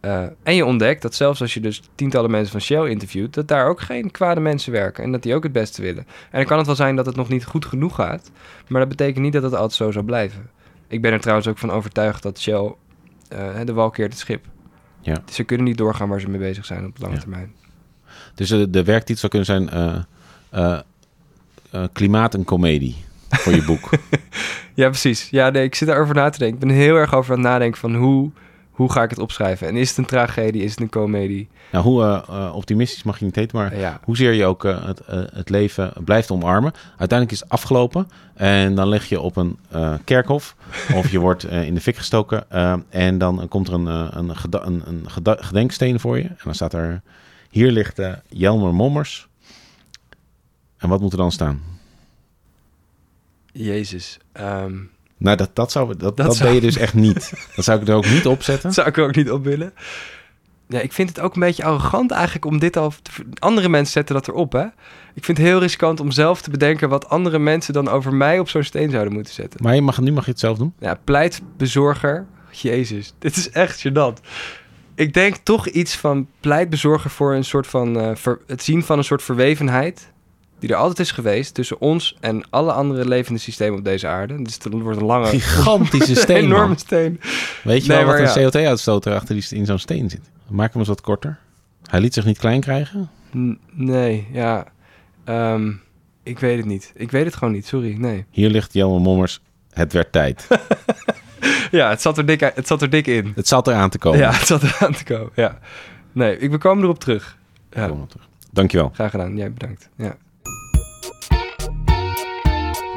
uh, en je ontdekt dat zelfs als je dus tientallen mensen van Shell interviewt, dat daar ook geen kwade mensen werken. En dat die ook het beste willen. En dan kan het wel zijn dat het nog niet goed genoeg gaat. Maar dat betekent niet dat het altijd zo zou blijven. Ik ben er trouwens ook van overtuigd dat Shell uh, de wal keert het schip. Ja. Dus ze kunnen niet doorgaan waar ze mee bezig zijn op lange ja. termijn. Dus uh, de werktitel zou kunnen zijn uh, Klimaat en Comedie voor je boek. *laughs* ja, precies. Ja, nee, ik zit erover na te denken. Ik ben heel erg over aan het nadenken van hoe, hoe ga ik het opschrijven? En is het een tragedie? Is het een comedie? Nou, hoe optimistisch mag je niet heten, maar ja. hoezeer je ook het, het leven blijft omarmen. Uiteindelijk is het afgelopen en dan lig je op een kerkhof *laughs* of je wordt in de fik gestoken en dan komt er een, een, een, een gedenksteen voor je en dan staat er... Hier ligt Jelmer Mommers. En wat moet er dan staan? Jezus. Um, nou, dat, dat, zou, dat, dat, dat zou... je dus echt niet. *laughs* Dat zou ik er ook niet op zetten. Dat zou ik er ook niet op willen. Ja, ik vind het ook een beetje arrogant eigenlijk om dit al... Te... Andere mensen zetten dat erop, hè? Ik vind het heel riskant om zelf te bedenken... wat andere mensen dan over mij op zo'n steen zouden moeten zetten. Maar je mag, nu mag je het zelf doen. Ja, pleitbezorger. Jezus, *laughs* dit is echt gênant ik denk toch iets van pleitbezorger voor een soort van uh, ver, het zien van een soort verwevenheid die er altijd is geweest tussen ons en alle andere levende systemen op deze aarde. Dus het wordt een lange, gigantische *laughs* steen, een enorme steen. Weet je nee, wel wat een ja. CO2-uitstoot erachter die in zo'n steen zit? Maak hem eens wat korter. Hij liet zich niet klein krijgen. N nee, ja, um, ik weet het niet. Ik weet het gewoon niet. Sorry, nee. Hier ligt Jelme Mommers. Het werd tijd. *laughs* ja, het zat, er dik, het zat er dik in. Het zat er aan te komen. Ja, het zat er aan te komen. Ja. Nee, ik, we komen erop terug. Ja. Kom terug. Dankjewel. Graag gedaan. Jij bedankt. Ja.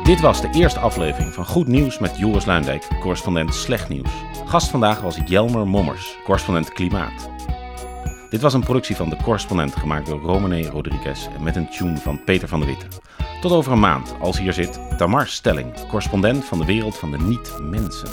Dit was de eerste aflevering van Goed Nieuws met Joris Luindijk, correspondent Slecht Nieuws. Gast vandaag was Jelmer Mommers, correspondent Klimaat. Dit was een productie van De Correspondent, gemaakt door Romane Rodriguez en met een tune van Peter van der Witte. Tot over een maand, als hier zit Tamar Stelling, correspondent van de wereld van de niet-mensen.